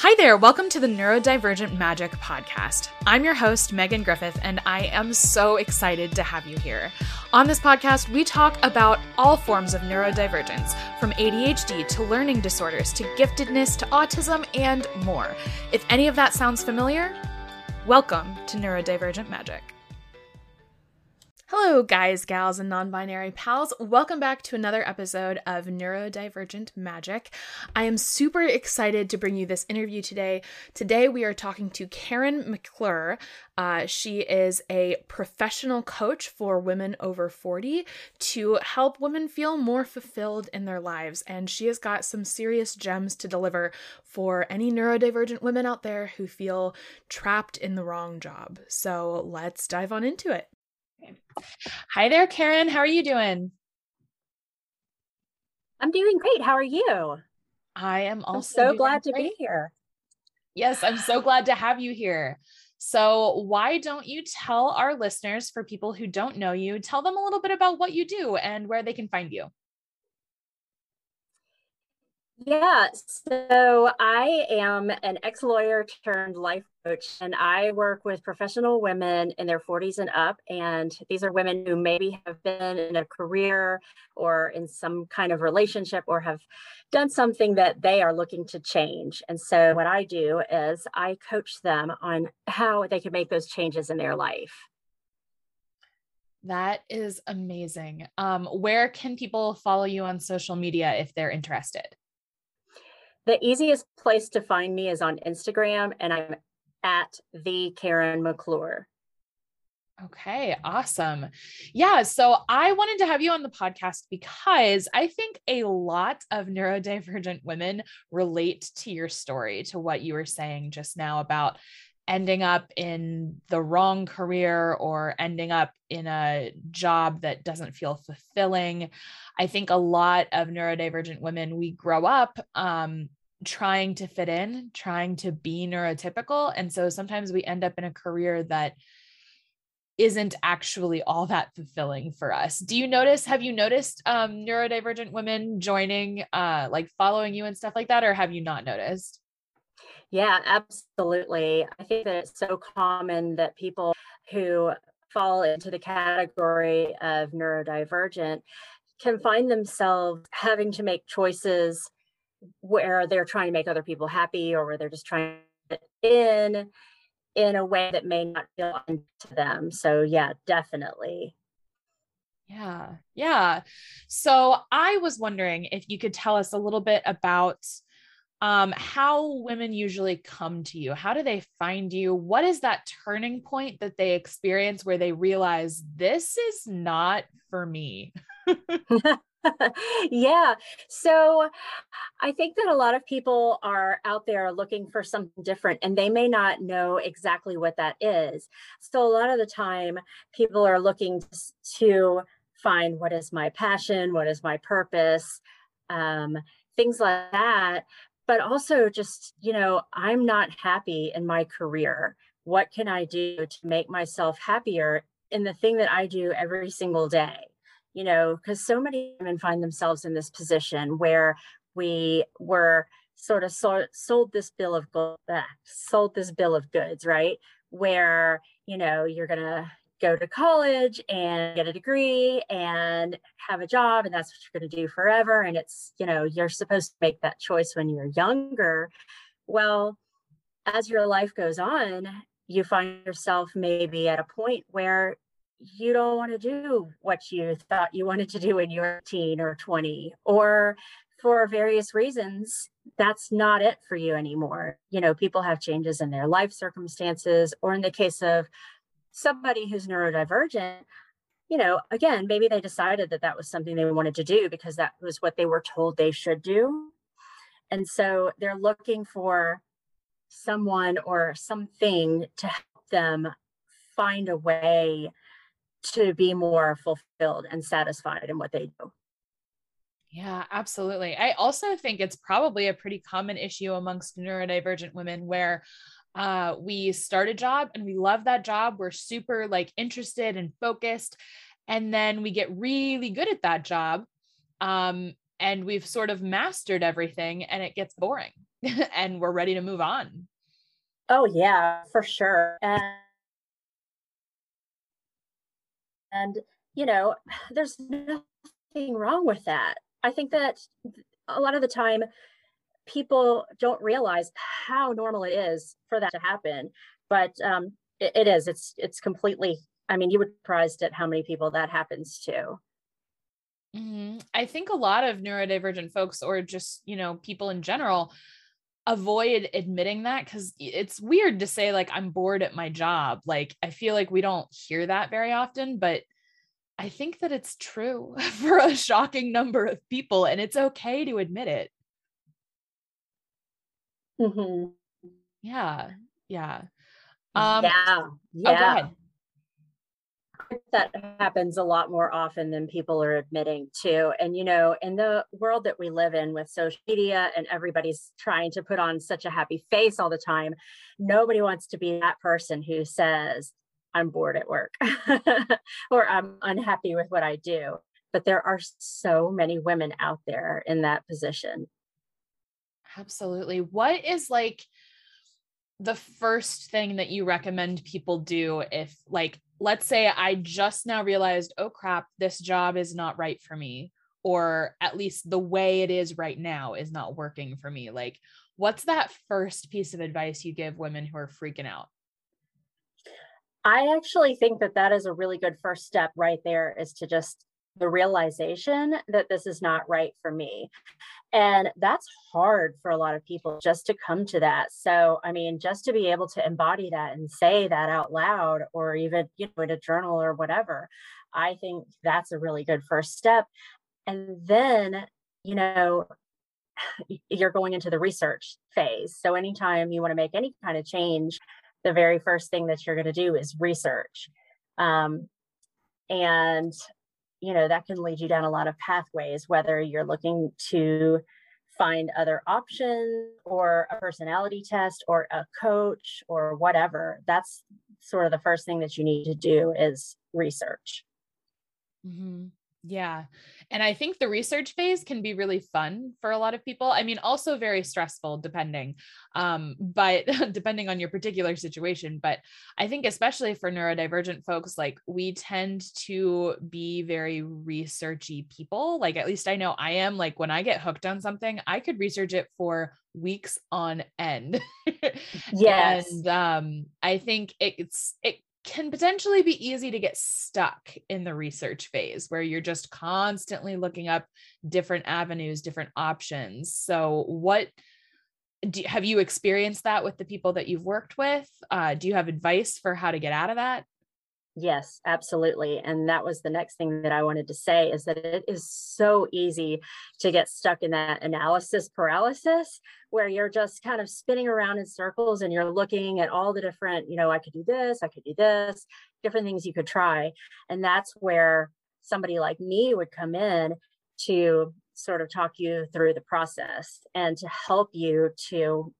Hi there, welcome to the Neurodivergent Magic podcast. I'm your host, Megan Griffith, and I am so excited to have you here. On this podcast, we talk about all forms of neurodivergence, from ADHD to learning disorders to giftedness to autism and more. If any of that sounds familiar, welcome to Neurodivergent Magic. Hello, guys, gals, and non binary pals. Welcome back to another episode of Neurodivergent Magic. I am super excited to bring you this interview today. Today, we are talking to Karen McClure. Uh, she is a professional coach for women over 40 to help women feel more fulfilled in their lives. And she has got some serious gems to deliver for any neurodivergent women out there who feel trapped in the wrong job. So let's dive on into it. Hi there, Karen. How are you doing? I'm doing great. How are you? I am also I'm so glad great. to be here. Yes, I'm so glad to have you here. So, why don't you tell our listeners, for people who don't know you, tell them a little bit about what you do and where they can find you? Yeah, so I am an ex lawyer turned life coach, and I work with professional women in their 40s and up. And these are women who maybe have been in a career or in some kind of relationship or have done something that they are looking to change. And so, what I do is I coach them on how they can make those changes in their life. That is amazing. Um, where can people follow you on social media if they're interested? The easiest place to find me is on Instagram, and I'm at the Karen McClure. Okay, awesome. Yeah, so I wanted to have you on the podcast because I think a lot of neurodivergent women relate to your story, to what you were saying just now about ending up in the wrong career or ending up in a job that doesn't feel fulfilling. I think a lot of neurodivergent women, we grow up um, trying to fit in, trying to be neurotypical. And so sometimes we end up in a career that isn't actually all that fulfilling for us. Do you notice, have you noticed um, neurodivergent women joining, uh, like following you and stuff like that, or have you not noticed? Yeah, absolutely. I think that it's so common that people who fall into the category of neurodivergent can find themselves having to make choices where they're trying to make other people happy or where they're just trying to fit in in a way that may not feel to them. So yeah, definitely. Yeah. Yeah. So I was wondering if you could tell us a little bit about um, how women usually come to you. How do they find you? What is that turning point that they experience where they realize this is not for me? yeah. So I think that a lot of people are out there looking for something different and they may not know exactly what that is. So a lot of the time, people are looking to find what is my passion, what is my purpose, um, things like that. But also, just, you know, I'm not happy in my career. What can I do to make myself happier in the thing that I do every single day? you know, because so many women find themselves in this position where we were sort of sold, sold this bill of sold this bill of goods, right? Where, you know, you're to go to college and get a degree and have a job and that's what you're going to do forever and it's you know you're supposed to make that choice when you're younger. Well as your life goes on you find yourself maybe at a point where you don't want to do what you thought you wanted to do when you were 18 or 20 or for various reasons that's not it for you anymore. You know people have changes in their life circumstances or in the case of somebody who's neurodivergent you know again maybe they decided that that was something they wanted to do because that was what they were told they should do and so they're looking for someone or something to help them find a way to be more fulfilled and satisfied in what they do. Yeah, absolutely. I also think it's probably a pretty common issue amongst neurodivergent women where uh, we start a job and we love that job. We're super like interested and focused. And then we get really good at that job. Um, and we've sort of mastered everything and it gets boring and we're ready to move on. Oh yeah, for sure. And and you know, there's nothing wrong with that. I think that a lot of the time people don't realize how normal it is for that to happen but um, it, it is it's it's completely i mean you would be surprised at how many people that happens to. Mm-hmm. i think a lot of neurodivergent folks or just you know people in general avoid admitting that because it's weird to say like i'm bored at my job. Like i feel like we don't hear that very often but i think that it's true for a shocking number of people and it's okay to admit it mm-hmm. yeah yeah um, yeah. Yeah. Oh, that happens a lot more often than people are admitting to. And, you know, in the world that we live in with social media and everybody's trying to put on such a happy face all the time, nobody wants to be that person who says, I'm bored at work or I'm unhappy with what I do. But there are so many women out there in that position. Absolutely. What is like, the first thing that you recommend people do if like let's say I just now realized, oh crap, this job is not right for me, or at least the way it is right now is not working for me. Like, what's that first piece of advice you give women who are freaking out? I actually think that that is a really good first step right there is to just the realization that this is not right for me. And that's hard for a lot of people just to come to that. So, I mean, just to be able to embody that and say that out loud or even, you know, in a journal or whatever, I think that's a really good first step. And then, you know, you're going into the research phase. So, anytime you want to make any kind of change, the very first thing that you're going to do is research. Um, and you know that can lead you down a lot of pathways whether you're looking to find other options or a personality test or a coach or whatever that's sort of the first thing that you need to do is research mm-hmm. Yeah. And I think the research phase can be really fun for a lot of people. I mean, also very stressful depending, um, but depending on your particular situation. But I think, especially for neurodivergent folks, like we tend to be very researchy people. Like, at least I know I am. Like, when I get hooked on something, I could research it for weeks on end. yes. and um, I think it's, it can potentially be easy to get stuck in the research phase where you're just constantly looking up different avenues, different options. So, what do, have you experienced that with the people that you've worked with? Uh, do you have advice for how to get out of that? Yes, absolutely. And that was the next thing that I wanted to say is that it is so easy to get stuck in that analysis paralysis where you're just kind of spinning around in circles and you're looking at all the different, you know, I could do this, I could do this, different things you could try. And that's where somebody like me would come in to sort of talk you through the process and to help you to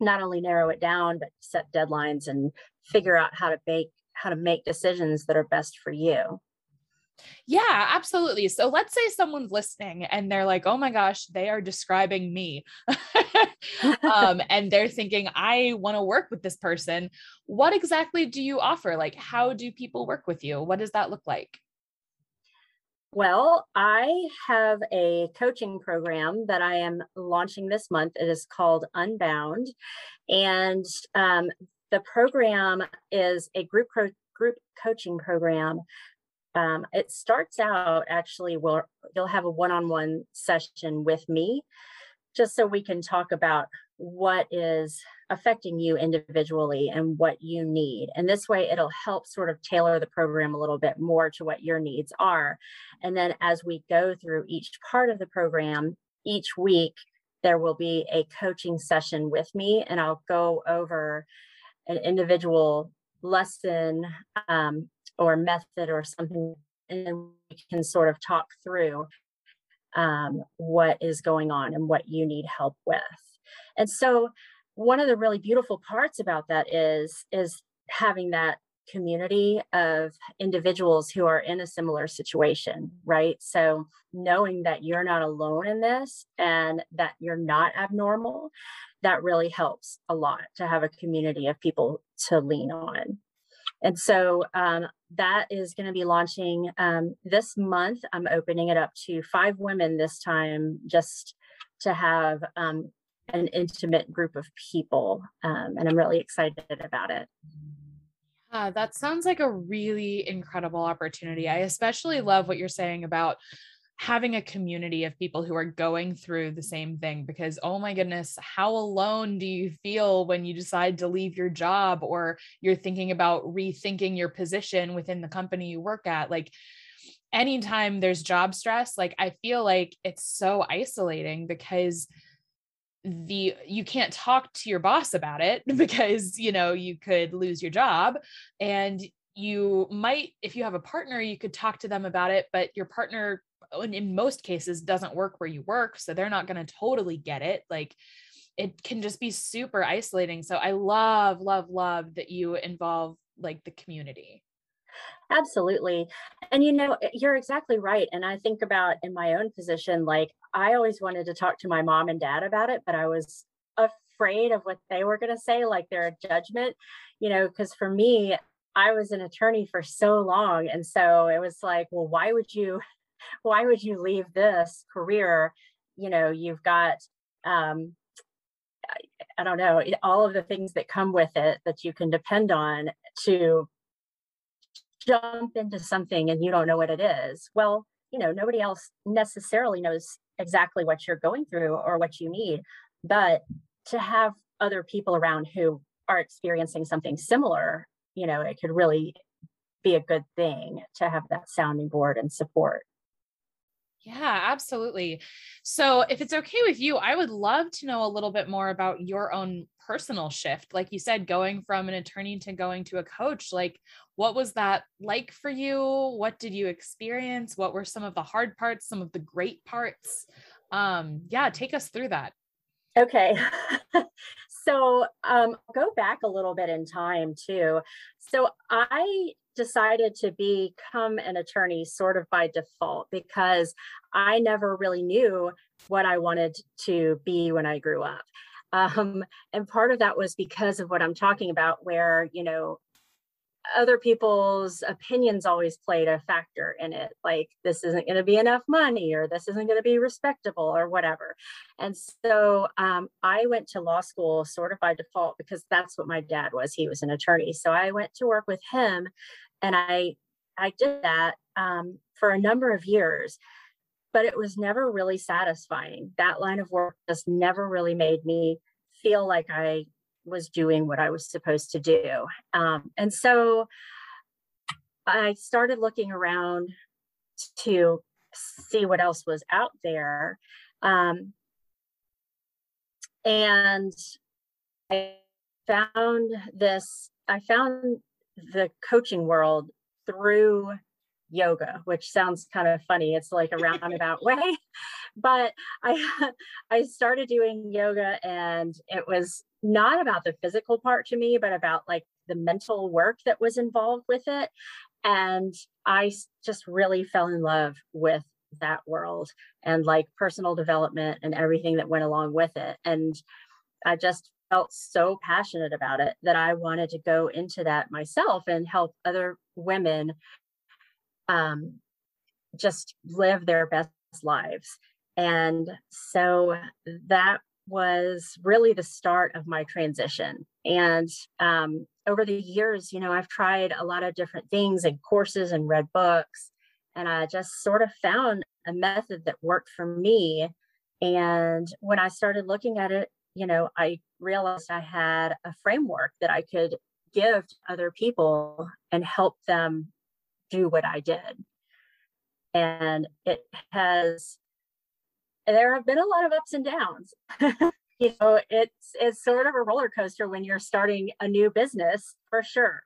not only narrow it down, but set deadlines and figure out how to make how to make decisions that are best for you. Yeah, absolutely. So let's say someone's listening and they're like, oh my gosh, they are describing me. um, and they're thinking, I want to work with this person. What exactly do you offer? Like, how do people work with you? What does that look like? Well, I have a coaching program that I am launching this month. It is called Unbound. And um, the program is a group group coaching program. Um, it starts out actually, well, you'll have a one-on-one session with me, just so we can talk about what is affecting you individually and what you need. And this way, it'll help sort of tailor the program a little bit more to what your needs are. And then as we go through each part of the program, each week, there will be a coaching session with me, and I'll go over an individual lesson um, or method or something, and we can sort of talk through um, what is going on and what you need help with. And so, one of the really beautiful parts about that is is having that community of individuals who are in a similar situation, right? So knowing that you're not alone in this and that you're not abnormal, that really helps a lot to have a community of people to lean on. And so um, that is going to be launching um, this month. I'm opening it up to five women this time, just to have um, an intimate group of people. Um, and I'm really excited about it. Yeah, that sounds like a really incredible opportunity. I especially love what you're saying about having a community of people who are going through the same thing because oh my goodness how alone do you feel when you decide to leave your job or you're thinking about rethinking your position within the company you work at like anytime there's job stress like i feel like it's so isolating because the you can't talk to your boss about it because you know you could lose your job. And you might if you have a partner you could talk to them about it but your partner in most cases doesn't work where you work so they're not going to totally get it. Like it can just be super isolating. So i love love love that you involve like the community. Absolutely. And you know you're exactly right and i think about in my own position like i always wanted to talk to my mom and dad about it but i was afraid of what they were going to say like their judgment you know because for me I was an attorney for so long. And so it was like, well, why would you why would you leave this career? You know, you've got, um, I don't know, all of the things that come with it that you can depend on to jump into something and you don't know what it is. Well, you know, nobody else necessarily knows exactly what you're going through or what you need, but to have other people around who are experiencing something similar, you know, it could really be a good thing to have that sounding board and support. Yeah, absolutely. So, if it's okay with you, I would love to know a little bit more about your own personal shift. Like you said, going from an attorney to going to a coach, like what was that like for you? What did you experience? What were some of the hard parts, some of the great parts? Um, yeah, take us through that. Okay. so, um, go back a little bit in time too. So, I decided to become an attorney sort of by default because I never really knew what I wanted to be when I grew up. Um, and part of that was because of what I'm talking about, where, you know, other people's opinions always played a factor in it like this isn't going to be enough money or this isn't going to be respectable or whatever. And so um, i went to law school sort of by default because that's what my dad was he was an attorney. So i went to work with him and i i did that um, for a number of years but it was never really satisfying. That line of work just never really made me feel like i was doing what I was supposed to do. Um, and so I started looking around to see what else was out there. Um, and I found this, I found the coaching world through yoga, which sounds kind of funny. It's like a roundabout way, but I I started doing yoga and it was not about the physical part to me, but about like the mental work that was involved with it. And I just really fell in love with that world and like personal development and everything that went along with it. And I just felt so passionate about it that I wanted to go into that myself and help other women um, just live their best lives. And so that was really the start of my transition. And um, over the years, you know, I've tried a lot of different things and courses and read books. And I just sort of found a method that worked for me. And when I started looking at it, you know, I realized I had a framework that I could give to other people and help them do what I did. And it has there have been a lot of ups and downs. you know, it's it's sort of a roller coaster when you're starting a new business for sure.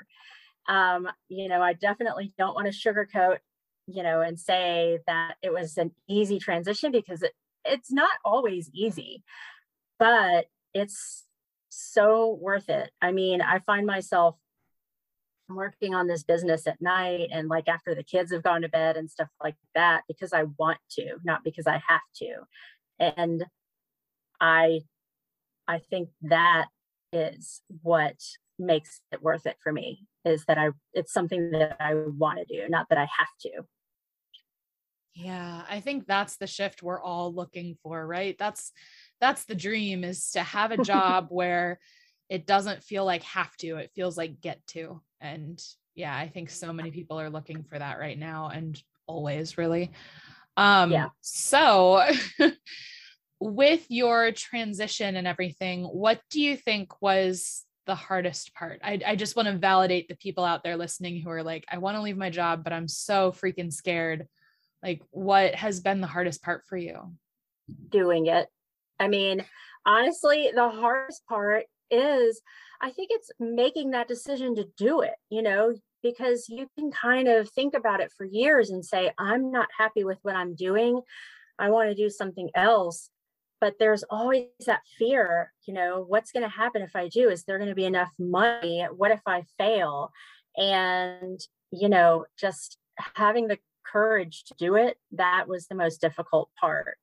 Um, you know, I definitely don't want to sugarcoat, you know, and say that it was an easy transition because it, it's not always easy, but it's so worth it. I mean, I find myself working on this business at night and like after the kids have gone to bed and stuff like that because I want to, not because I have to. And I I think that is what makes it worth it for me is that I it's something that I want to do, not that I have to. Yeah, I think that's the shift we're all looking for, right? That's that's the dream is to have a job where it doesn't feel like have to, it feels like get to. And yeah, I think so many people are looking for that right now and always really. Um yeah. so with your transition and everything, what do you think was the hardest part? I, I just want to validate the people out there listening who are like, I want to leave my job, but I'm so freaking scared. Like, what has been the hardest part for you? Doing it. I mean, honestly, the hardest part is I think it's making that decision to do it, you know, because you can kind of think about it for years and say, I'm not happy with what I'm doing. I want to do something else. But there's always that fear you know what's going to happen if i do? Is there going to be enough money? What if i fail? And you know just having the courage to do it that was the most difficult part.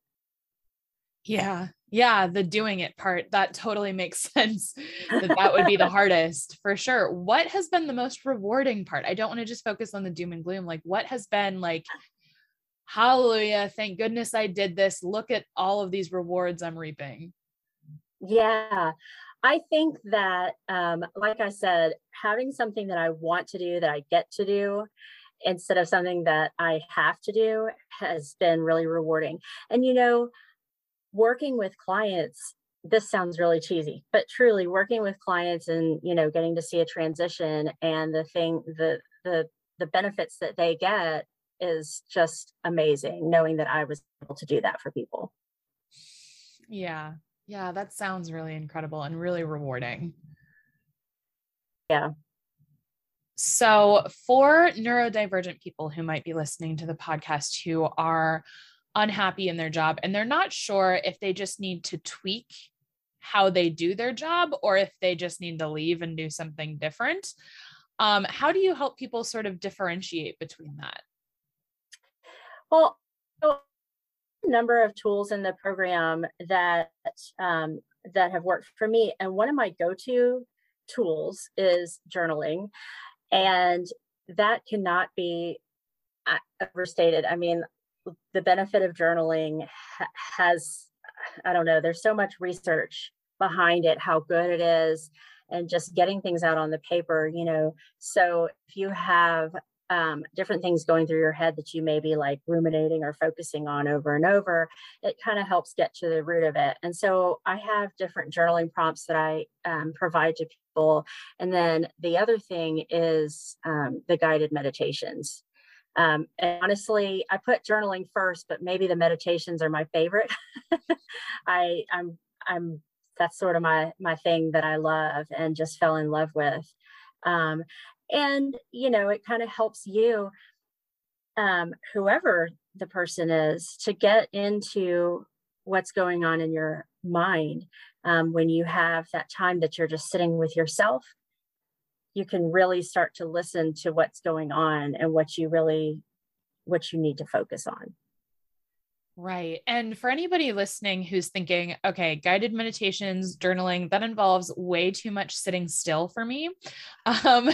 Yeah yeah the doing it part that totally makes sense that that would be the hardest for sure. What has been the most rewarding part? I don't want to just focus on the doom and gloom like what has been like hallelujah thank goodness i did this look at all of these rewards i'm reaping. Yeah i think that um, like i said having something that i want to do that i get to do instead of something that i have to do has been really rewarding. And you know working with clients this sounds really cheesy but truly working with clients and you know getting to see a transition and the thing the the the benefits that they get is just amazing knowing that I was able to do that for people. Yeah. Yeah, that sounds really incredible and really rewarding. Yeah. So, for neurodivergent people who might be listening to the podcast who are unhappy in their job and they're not sure if they just need to tweak how they do their job or if they just need to leave and do something different, um, how do you help people sort of differentiate between that? Well, a number of tools in the program that um, that have worked for me, and one of my go-to tools is journaling, and that cannot be uh, overstated. I mean, the benefit of journaling has, I don't know, there's so much research behind it, how good it is, and just getting things out on the paper, you know. So if you have um, different things going through your head that you may be like ruminating or focusing on over and over, it kind of helps get to the root of it. And so I have different journaling prompts that I um, provide to people. And then the other thing is um, the guided meditations. Um, and honestly, I put journaling first, but maybe the meditations are my favorite. I, I'm, I'm, that's sort of my my thing that I love and just fell in love with. Um, and you know it kind of helps you um, whoever the person is to get into what's going on in your mind um, when you have that time that you're just sitting with yourself you can really start to listen to what's going on and what you really what you need to focus on Right. And for anybody listening who's thinking, okay, guided meditations, journaling, that involves way too much sitting still for me. Um,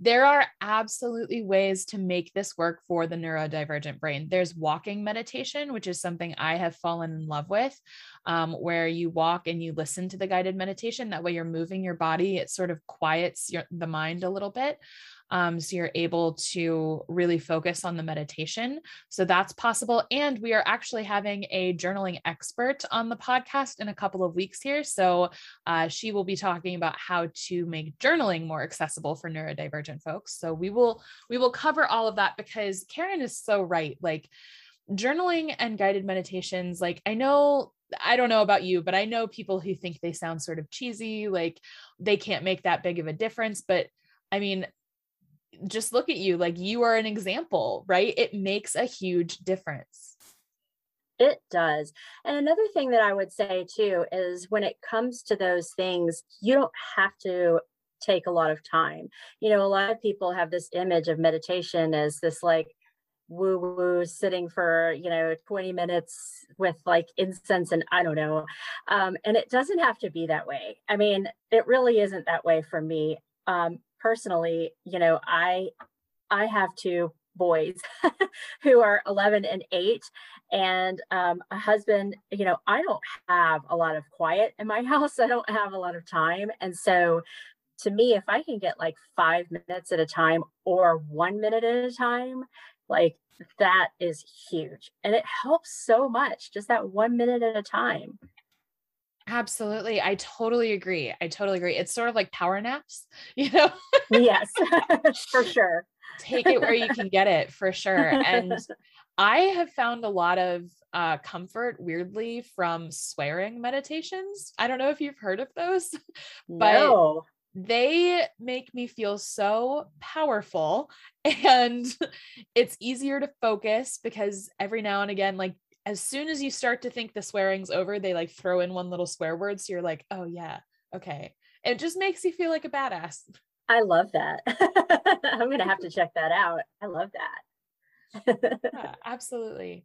there are absolutely ways to make this work for the neurodivergent brain. There's walking meditation, which is something I have fallen in love with, um, where you walk and you listen to the guided meditation. That way you're moving your body, it sort of quiets your, the mind a little bit. Um, so you're able to really focus on the meditation. So that's possible. And we are actually having a journaling expert on the podcast in a couple of weeks here. So uh, she will be talking about how to make journaling more accessible for neurodivergent folks. So we will we will cover all of that because Karen is so right. Like journaling and guided meditations, like I know I don't know about you, but I know people who think they sound sort of cheesy, like they can't make that big of a difference. But I mean, just look at you like you are an example, right? It makes a huge difference. It does. And another thing that I would say too is when it comes to those things, you don't have to take a lot of time. You know, a lot of people have this image of meditation as this like woo woo sitting for, you know, 20 minutes with like incense and I don't know. Um, and it doesn't have to be that way. I mean, it really isn't that way for me. Um, personally, you know, I I have two boys who are 11 and 8 and um, a husband you know i don't have a lot of quiet in my house i don't have a lot of time and so to me if i can get like five minutes at a time or one minute at a time like that is huge and it helps so much just that one minute at a time Absolutely. I totally agree. I totally agree. It's sort of like power naps, you know? yes, for sure. Take it where you can get it for sure. And I have found a lot of uh, comfort, weirdly, from swearing meditations. I don't know if you've heard of those, but no. They make me feel so powerful. And it's easier to focus because every now and again, like as soon as you start to think the swearing's over, they like throw in one little swear word. So you're like, oh, yeah, okay. It just makes you feel like a badass. I love that. I'm going to have to check that out. I love that. yeah, absolutely.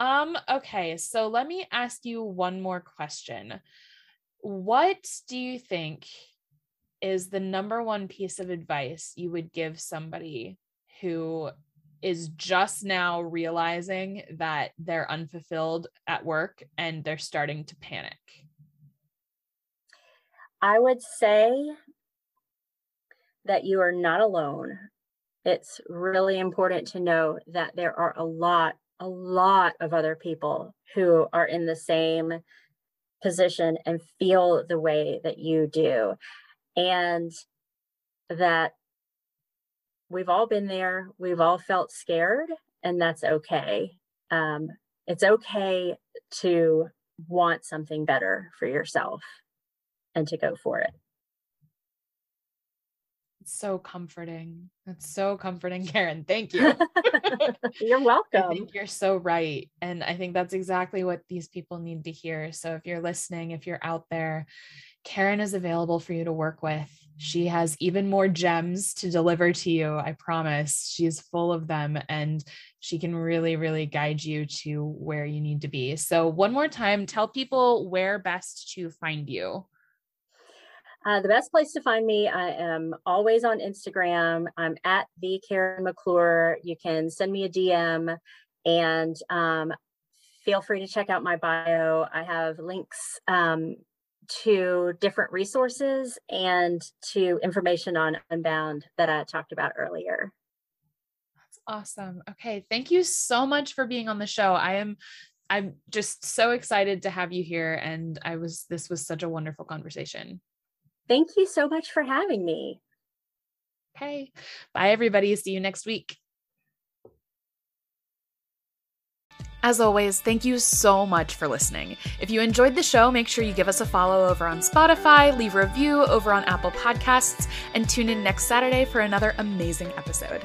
Um, okay, so let me ask you one more question. What do you think is the number one piece of advice you would give somebody who is just now realizing that they're unfulfilled at work and they're starting to panic? I would say that you are not alone. It's really important to know that there are a lot, a lot of other people who are in the same position and feel the way that you do. And that we've all been there, we've all felt scared, and that's okay. Um, it's okay to want something better for yourself and to go for it It's so comforting. That's so comforting, Karen. Thank you. you're welcome. I think you're so right. And I think that's exactly what these people need to hear. So if you're listening, if you're out there, Karen is available for you to work with. She has even more gems to deliver to you. I promise. She's full of them and she can really, really guide you to where you need to be. So, one more time, tell people where best to find you. Uh, the best place to find me, I am always on Instagram. I'm at the Karen McClure. You can send me a DM and um, feel free to check out my bio. I have links um, to different resources and to information on Unbound that I talked about earlier. That's awesome. Okay. Thank you so much for being on the show. I am I'm just so excited to have you here and I was this was such a wonderful conversation. Thank you so much for having me. Okay. Bye, everybody. See you next week. As always, thank you so much for listening. If you enjoyed the show, make sure you give us a follow over on Spotify, leave a review over on Apple Podcasts, and tune in next Saturday for another amazing episode.